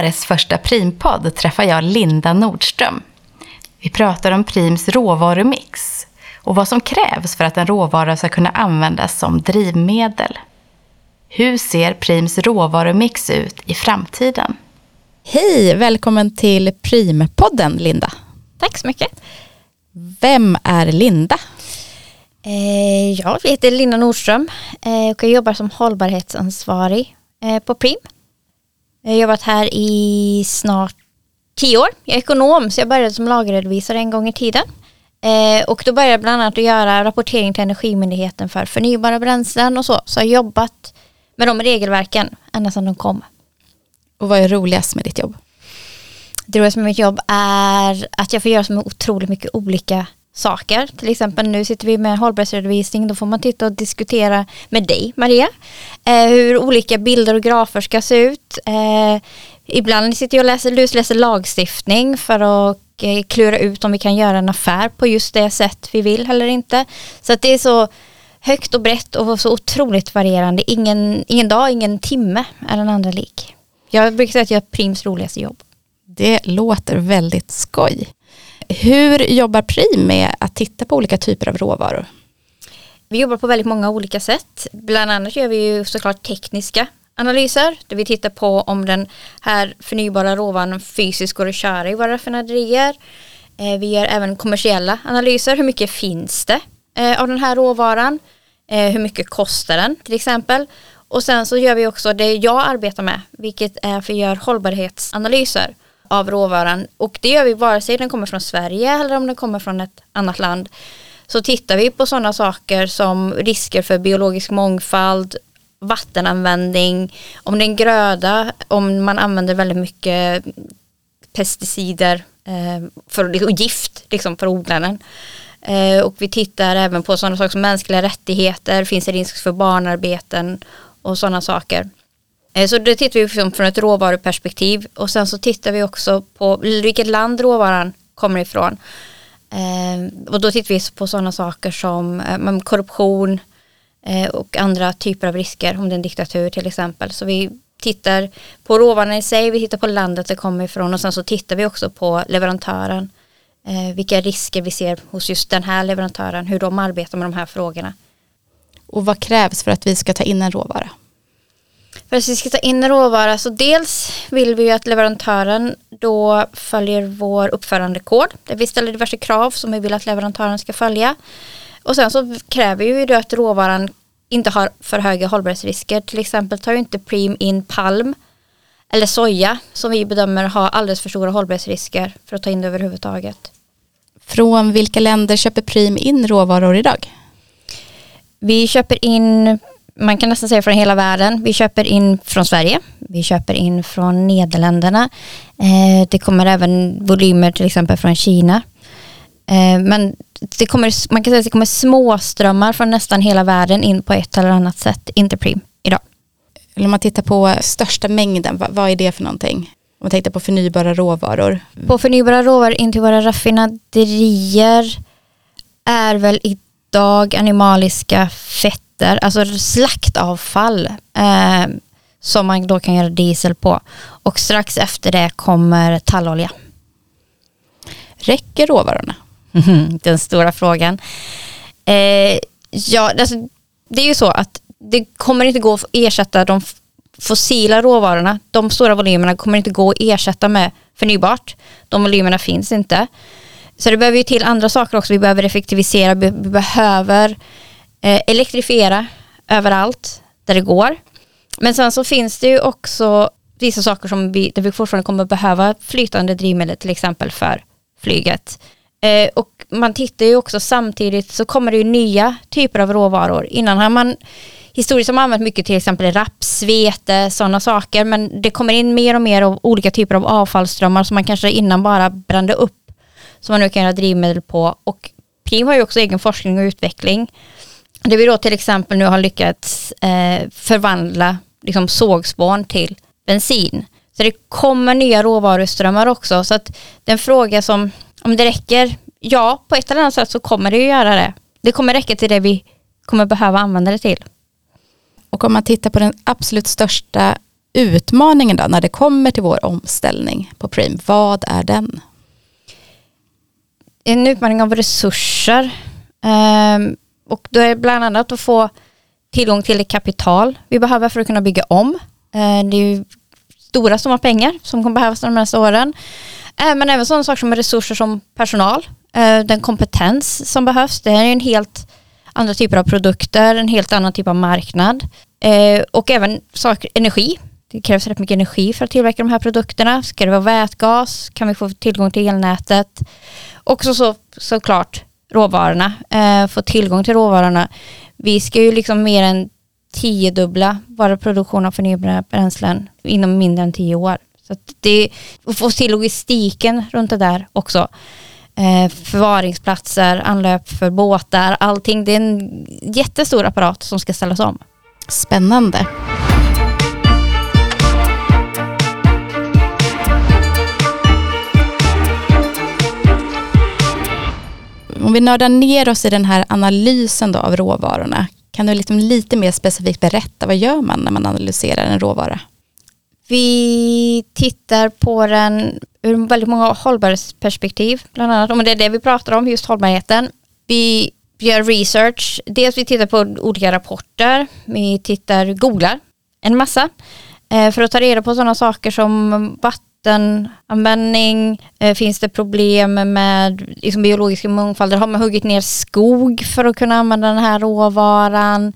Årets första Primpodd träffar jag Linda Nordström. Vi pratar om Prims råvarumix och vad som krävs för att en råvara ska kunna användas som drivmedel. Hur ser Prims råvarumix ut i framtiden? Hej, välkommen till Primpodden Linda. Tack så mycket. Vem är Linda? Eh, jag heter Linda Nordström eh, och jag jobbar som hållbarhetsansvarig eh, på Prim. Jag har jobbat här i snart tio år. Jag är ekonom så jag började som lagerredovisare en gång i tiden. Eh, och då började jag bland annat att göra rapportering till Energimyndigheten för förnybara bränslen och så. Så jag har jobbat med de regelverken ända sedan de kom. Och vad är roligast med ditt jobb? Det roligaste med mitt jobb är att jag får göra så otroligt mycket olika saker. Till exempel nu sitter vi med hållbarhetsredovisning. Då får man titta och diskutera med dig Maria. Eh, hur olika bilder och grafer ska se ut. Eh, ibland sitter jag och läser, lusläser lagstiftning för att eh, klura ut om vi kan göra en affär på just det sätt vi vill eller inte. Så att det är så högt och brett och så otroligt varierande. Ingen, ingen dag, ingen timme är den andra lik. Jag brukar säga att jag är Prims roligaste jobb. Det låter väldigt skoj. Hur jobbar Prim med att titta på olika typer av råvaror? Vi jobbar på väldigt många olika sätt. Bland annat gör vi ju såklart tekniska analyser där vi tittar på om den här förnybara råvaran fysiskt går att köra i våra raffinaderier. Eh, vi gör även kommersiella analyser. Hur mycket finns det eh, av den här råvaran? Eh, hur mycket kostar den till exempel? Och sen så gör vi också det jag arbetar med, vilket är att vi gör hållbarhetsanalyser av råvaran och det gör vi vare sig den kommer från Sverige eller om den kommer från ett annat land. Så tittar vi på sådana saker som risker för biologisk mångfald, vattenanvändning, om det är en gröda, om man använder väldigt mycket pesticider eh, för, och gift liksom, för odlaren. Eh, och vi tittar även på sådana saker som mänskliga rättigheter, finns det risk för barnarbeten och sådana saker. Eh, så det tittar vi liksom från ett råvaruperspektiv och sen så tittar vi också på vilket land råvaran kommer ifrån. Eh, och då tittar vi på sådana saker som eh, korruption och andra typer av risker, om det är en diktatur till exempel. Så vi tittar på råvaran i sig, vi tittar på landet det kommer ifrån och sen så tittar vi också på leverantören. Vilka risker vi ser hos just den här leverantören, hur de arbetar med de här frågorna. Och vad krävs för att vi ska ta in en råvara? För att vi ska ta in råvara så dels vill vi ju att leverantören då följer vår uppförandekod där vi ställer diverse krav som vi vill att leverantören ska följa. Och sen så kräver vi ju då att råvaran inte har för höga hållbarhetsrisker. Till exempel tar ju inte Preem in palm eller soja som vi bedömer har alldeles för stora hållbarhetsrisker för att ta in det överhuvudtaget. Från vilka länder köper Preem in råvaror idag? Vi köper in man kan nästan säga från hela världen. Vi köper in från Sverige, vi köper in från Nederländerna. Eh, det kommer även volymer till exempel från Kina. Eh, men det kommer, man kan säga att det kommer småströmmar från nästan hela världen in på ett eller annat sätt, Interprim idag. Eller om man tittar på största mängden, vad, vad är det för någonting? Om man tänkte på förnybara råvaror. På förnybara råvaror in till våra raffinaderier är väl idag animaliska fett rester, alltså slaktavfall eh, som man då kan göra diesel på. Och strax efter det kommer tallolja. Räcker råvarorna? Den stora frågan. Eh, ja, alltså, det är ju så att det kommer inte gå att ersätta de fossila råvarorna. De stora volymerna kommer inte gå att ersätta med förnybart. De volymerna finns inte. Så det behöver ju till andra saker också. Vi behöver effektivisera, vi behöver eh, elektrifiera överallt där det går. Men sen så finns det ju också vissa saker som vi, där vi fortfarande kommer behöva flytande drivmedel till exempel för flyget. Eh, och man tittar ju också samtidigt så kommer det ju nya typer av råvaror. Innan har man historiskt har man använt mycket till exempel raps, vete, sådana saker. Men det kommer in mer och mer av olika typer av avfallsströmmar som man kanske innan bara brände upp. Som man nu kan göra drivmedel på. Och Prim har ju också egen forskning och utveckling. Det vi då till exempel nu har lyckats eh, förvandla liksom sågspån till bensin. Så det kommer nya råvaruströmmar också. Så att den fråga som, om det räcker, ja på ett eller annat sätt så kommer det ju göra det. Det kommer räcka till det vi kommer behöva använda det till. Och om man tittar på den absolut största utmaningen då när det kommer till vår omställning på Preem? Vad är den? En utmaning av resurser. Um, och då är bland annat att få tillgång till det kapital vi behöver för att kunna bygga om. Eh, det är ju stora summor pengar som kommer behövas de nästa åren. Eh, men även sådana saker som resurser som personal, eh, den kompetens som behövs. Det är en helt andra typer av produkter, en helt annan typ av marknad. Och även saker, energi. Det krävs rätt mycket energi för att tillverka de här produkterna. Ska det vara vätgas? Kan vi få tillgång till elnätet? Också så, såklart råvarorna. Eh, få tillgång till råvarorna. Vi ska ju liksom mer än tiodubbla vår produktion av förnybara bränslen inom mindre än tio år. Så att det, och få till logistiken runt det där också eh, förvaringsplatser, anlöp för båtar, allting. Det är en jättestor apparat som ska ställas om. Spännande. Om vi nördar ner oss i den här analysen då av råvarorna, kan du liksom lite mer specifikt berätta vad gör man när man analyserar en råvara? Vi tittar på den ur väldigt många hållbarhetsperspektiv, bland annat. Och det är det vi pratar om, just hållbarheten. Vi gör research, dels vi tittar på olika rapporter, vi tittar, googlar en massa eh, för att ta reda på sådana saker som vatten, vattenanvändning, eh, finns det problem med liksom, biologiska mångfalder, har man huggit ner skog för att kunna använda den här råvaran?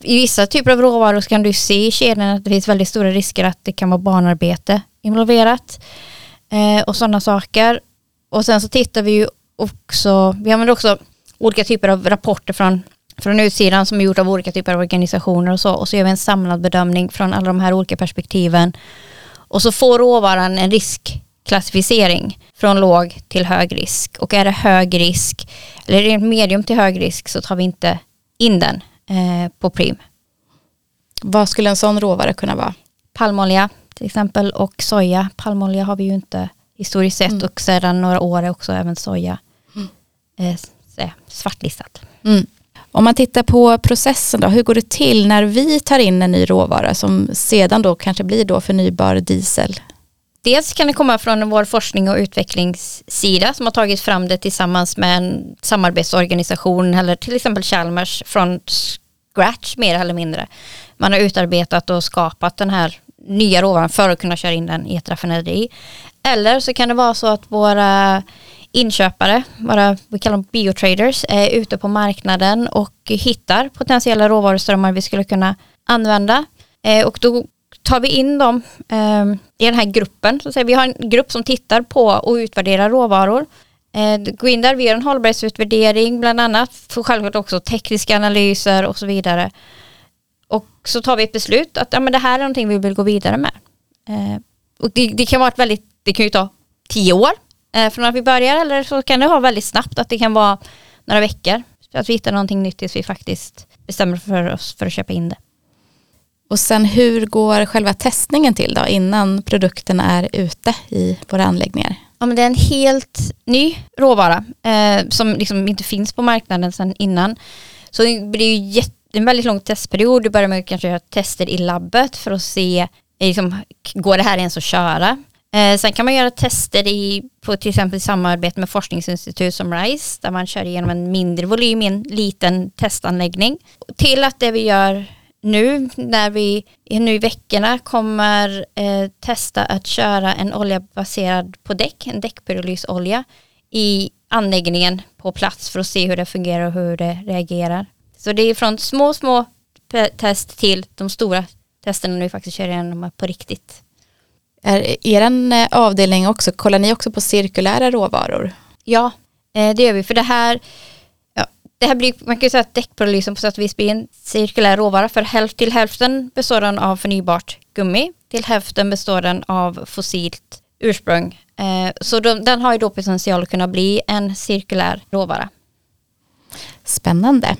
I vissa typer av råvaror så kan du se i kedjan att det finns väldigt stora risker att det kan vara barnarbete involverat eh, och sådana saker. Och sen så tittar vi ju också, vi använder också olika typer av rapporter från, från utsidan som är gjort av olika typer av organisationer och så. Och så gör vi en samlad bedömning från alla de här olika perspektiven. Och så får råvaran en riskklassificering från låg till hög risk. Och är det hög risk, eller är det medium till hög risk så tar vi inte in den eh, på prim. Vad skulle en sån råvara kunna vara? Palmolja till exempel och soja. Palmolja har vi ju inte historiskt sett mm. och sedan några år är också även soja mm. eh, svartlistat. Mm. Om man tittar på processen då, hur går det till när vi tar in en ny råvara som sedan då kanske blir då förnybar diesel? Dels kan det komma från vår forskning och utvecklingssida som har tagit fram det tillsammans med en samarbetsorganisation eller till exempel Chalmers från scratch mer eller mindre. Man har utarbetat och skapat den här nya råvaran för att kunna köra in den i ett raffinaderi. Eller så kan det vara så att våra inköpare, våra, vi kallar dem biotraders, är ute på marknaden och hittar potentiella råvaruströmmar vi skulle kunna använda. Eh, och då tar vi in dem eh, i den här gruppen. Så säga. Vi har en grupp som tittar på och utvärderar råvaror. Eh, gå in där, vi gör en hållbarhetsutvärdering bland annat, för självklart också tekniska analyser och så vidare. Och så tar vi ett beslut att ja, men det här är någonting vi vill gå vidare med. Eh, och det, det, kan vara ett väldigt, det kan ju ta tio år eh, från att vi börjar eller så kan det vara väldigt snabbt att det kan vara några veckor. Att vi hittar någonting nytt tills vi faktiskt bestämmer för oss för att köpa in det. Och sen hur går själva testningen till då innan produkten är ute i våra anläggningar? Ja, men det är en helt ny råvara eh, som liksom inte finns på marknaden sedan innan. Så det blir ju en väldigt lång testperiod. Du börjar med att kanske göra tester i labbet för att se, liksom, går det här ens att köra? Eh, sen kan man göra tester i, på till exempel samarbete med forskningsinstitut som RISE, där man kör igenom en mindre volym i en liten testanläggning. Till att det vi gör nu, när vi nu i veckorna kommer eh, testa att köra en olja baserad på däck, en däckpyrolysolja, i anläggningen på plats för att se hur det fungerar och hur det reagerar. Så det är från små, små test till de stora testerna nu faktiskt kör igenom på riktigt. Är er eh, avdelning också, kollar ni också på cirkulära råvaror? Ja, eh, det gör vi. För det här, ja, det här blir, man kan ju säga att däckprolysen på sätt och vis blir en cirkulär råvara. För hälft, till hälften består den av förnybart gummi, till hälften består den av fossilt ursprung. Eh, så de, den har ju då potential att kunna bli en cirkulär råvara. Spännande.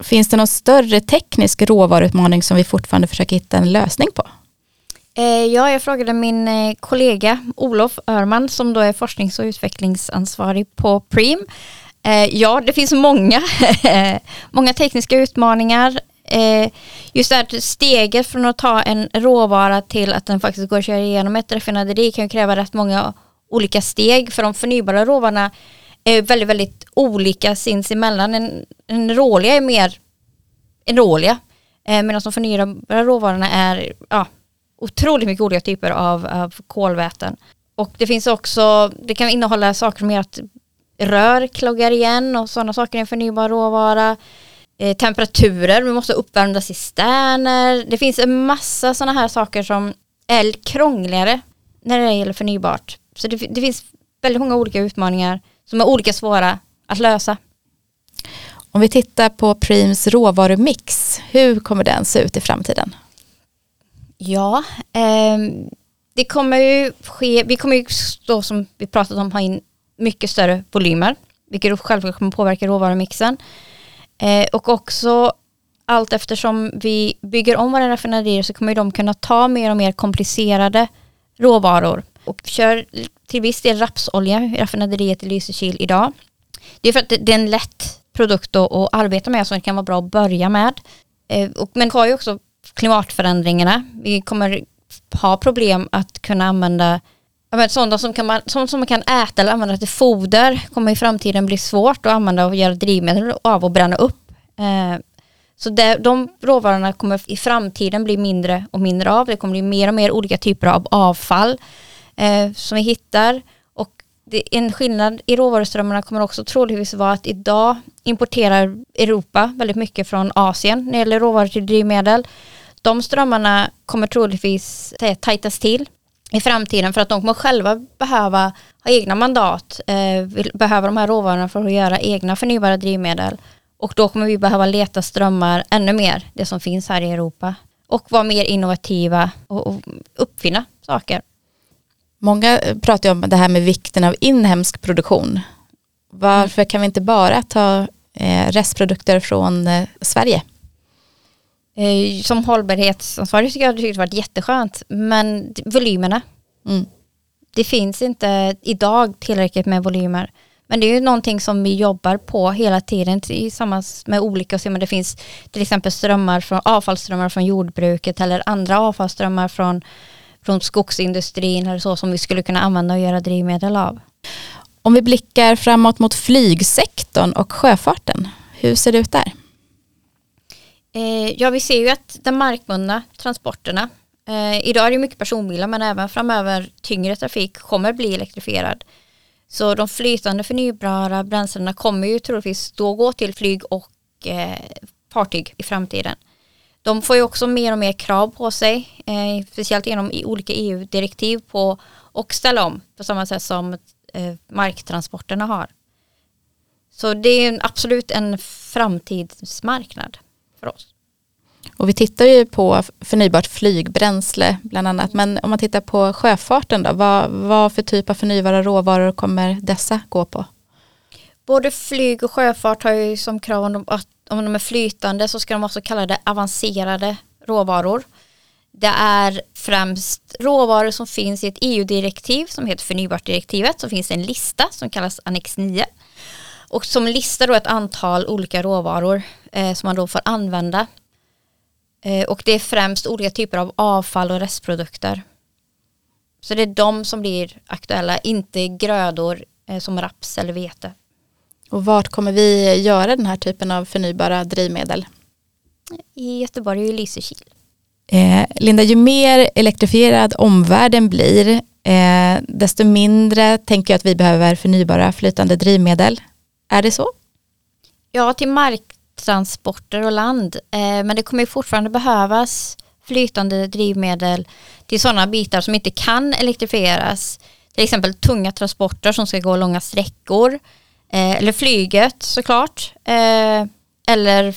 Finns det någon större teknisk råvaruutmaning som vi fortfarande försöker hitta en lösning på? Eh, ja, jag frågade min eh, kollega Olof Örman som då är forsknings och utvecklingsansvarig på Preem. Eh, ja, det finns många, många tekniska utmaningar. Just det här steget från att ta en råvara till att den faktiskt går att köra igenom ett raffinaderi kan ju kräva rätt många olika steg för de förnybara råvarorna är väldigt, väldigt olika sinsemellan. En, en råolja är mer en råolja medan de förnybara råvarorna är ja, otroligt mycket olika typer av, av kolväten. Och det finns också, det kan innehålla saker som gör att rör kloggar igen och sådana saker är en förnybar råvara. Eh, temperaturer, vi måste uppvärmda cisterner. Det finns en massa sådana här saker som är krångligare när det gäller förnybart. Så det, det finns väldigt många olika utmaningar som är olika svåra att lösa. Om vi tittar på Preems råvarumix, hur kommer den se ut i framtiden? Ja, eh, det kommer ju ske, vi kommer ju då som vi pratat om ha in mycket större volymer, vilket självklart kommer påverka råvarumixen. Eh, och också allt eftersom vi bygger om våra raffinaderier så kommer de kunna ta mer och mer komplicerade råvaror och kör till viss del rapsolja i raffinaderiet i Lysekil idag. Det är för att det är en lätt produkt att arbeta med som kan vara bra att börja med. Eh, men har ju också klimatförändringarna. Vi kommer ha problem att kunna använda sådana som, kan man, sånt som man kan äta eller använda till foder kommer i framtiden bli svårt att använda och göra drivmedel av och bränna upp. Eh, så det, de råvarorna kommer i framtiden bli mindre och mindre av. Det kommer bli mer och mer olika typer av avfall eh, som vi hittar. En skillnad i råvaruströmmarna kommer också troligtvis vara att idag importerar Europa väldigt mycket från Asien när det gäller råvaror till drivmedel. De strömmarna kommer troligtvis tajtas till i framtiden för att de kommer själva behöva ha egna mandat, eh, de här råvarorna för att göra egna förnybara drivmedel. Och då kommer vi behöva leta strömmar ännu mer, det som finns här i Europa. Och vara mer innovativa och, och uppfinna saker. Många pratar ju om det här med vikten av inhemsk produktion. Varför kan vi inte bara ta eh, restprodukter från eh, Sverige? Eh, som hållbarhetsansvarig tycker jag det har varit jätteskönt. Men volymerna. Mm. Det finns inte idag tillräckligt med volymer. Men det är ju någonting som vi jobbar på hela tiden tillsammans med olika, men det finns till exempel strömmar från, avfallsströmmar från jordbruket eller andra avfallsströmmar från, från skogsindustrin eller så som vi skulle kunna använda och göra drivmedel av. Om vi blickar framåt mot flygsektorn och sjöfarten, hur ser det ut där? Eh, ja, vi ser ju att de markbundna transporterna, eh, idag är det mycket personbilar men även framöver tyngre trafik kommer bli elektrifierad. Så de flytande förnybara bränslena kommer ju troligtvis då gå till flyg och eh, fartyg i framtiden. De får ju också mer och mer krav på sig, eh, speciellt genom olika EU-direktiv på att ställa om på samma sätt som eh, marktransporterna har. Så det är absolut en framtidsmarknad för oss. Och vi tittar ju på förnybart flygbränsle bland annat. Men om man tittar på sjöfarten då, vad, vad för typ av förnybara råvaror kommer dessa gå på? Både flyg och sjöfart har ju som krav att om de är flytande så ska de vara så kallade avancerade råvaror. Det är främst råvaror som finns i ett EU-direktiv som heter förnybartdirektivet som finns en lista som kallas annex 9 och som listar då ett antal olika råvaror eh, som man då får använda. Eh, och det är främst olika typer av avfall och restprodukter. Så det är de som blir aktuella, inte grödor eh, som raps eller vete. Och vart kommer vi göra den här typen av förnybara drivmedel? I Göteborg och Lysekil. Eh, Linda, ju mer elektrifierad omvärlden blir, eh, desto mindre tänker jag att vi behöver förnybara flytande drivmedel. Är det så? Ja, till marktransporter och land. Eh, men det kommer fortfarande behövas flytande drivmedel till sådana bitar som inte kan elektrifieras. Till exempel tunga transporter som ska gå långa sträckor. Eh, eller flyget såklart. Eh, eller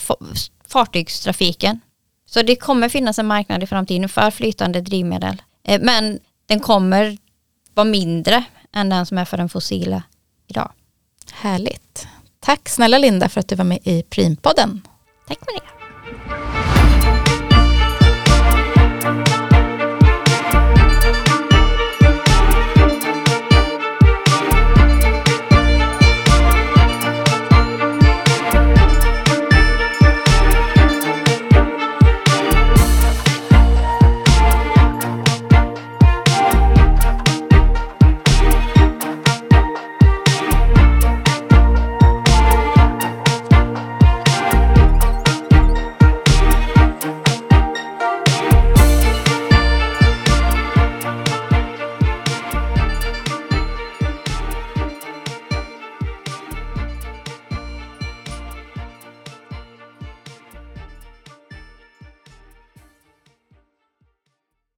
fartygstrafiken. Så det kommer finnas en marknad i framtiden för flytande drivmedel. Eh, men den kommer vara mindre än den som är för den fossila idag. Härligt. Tack snälla Linda för att du var med i Primpodden. Tack Maria.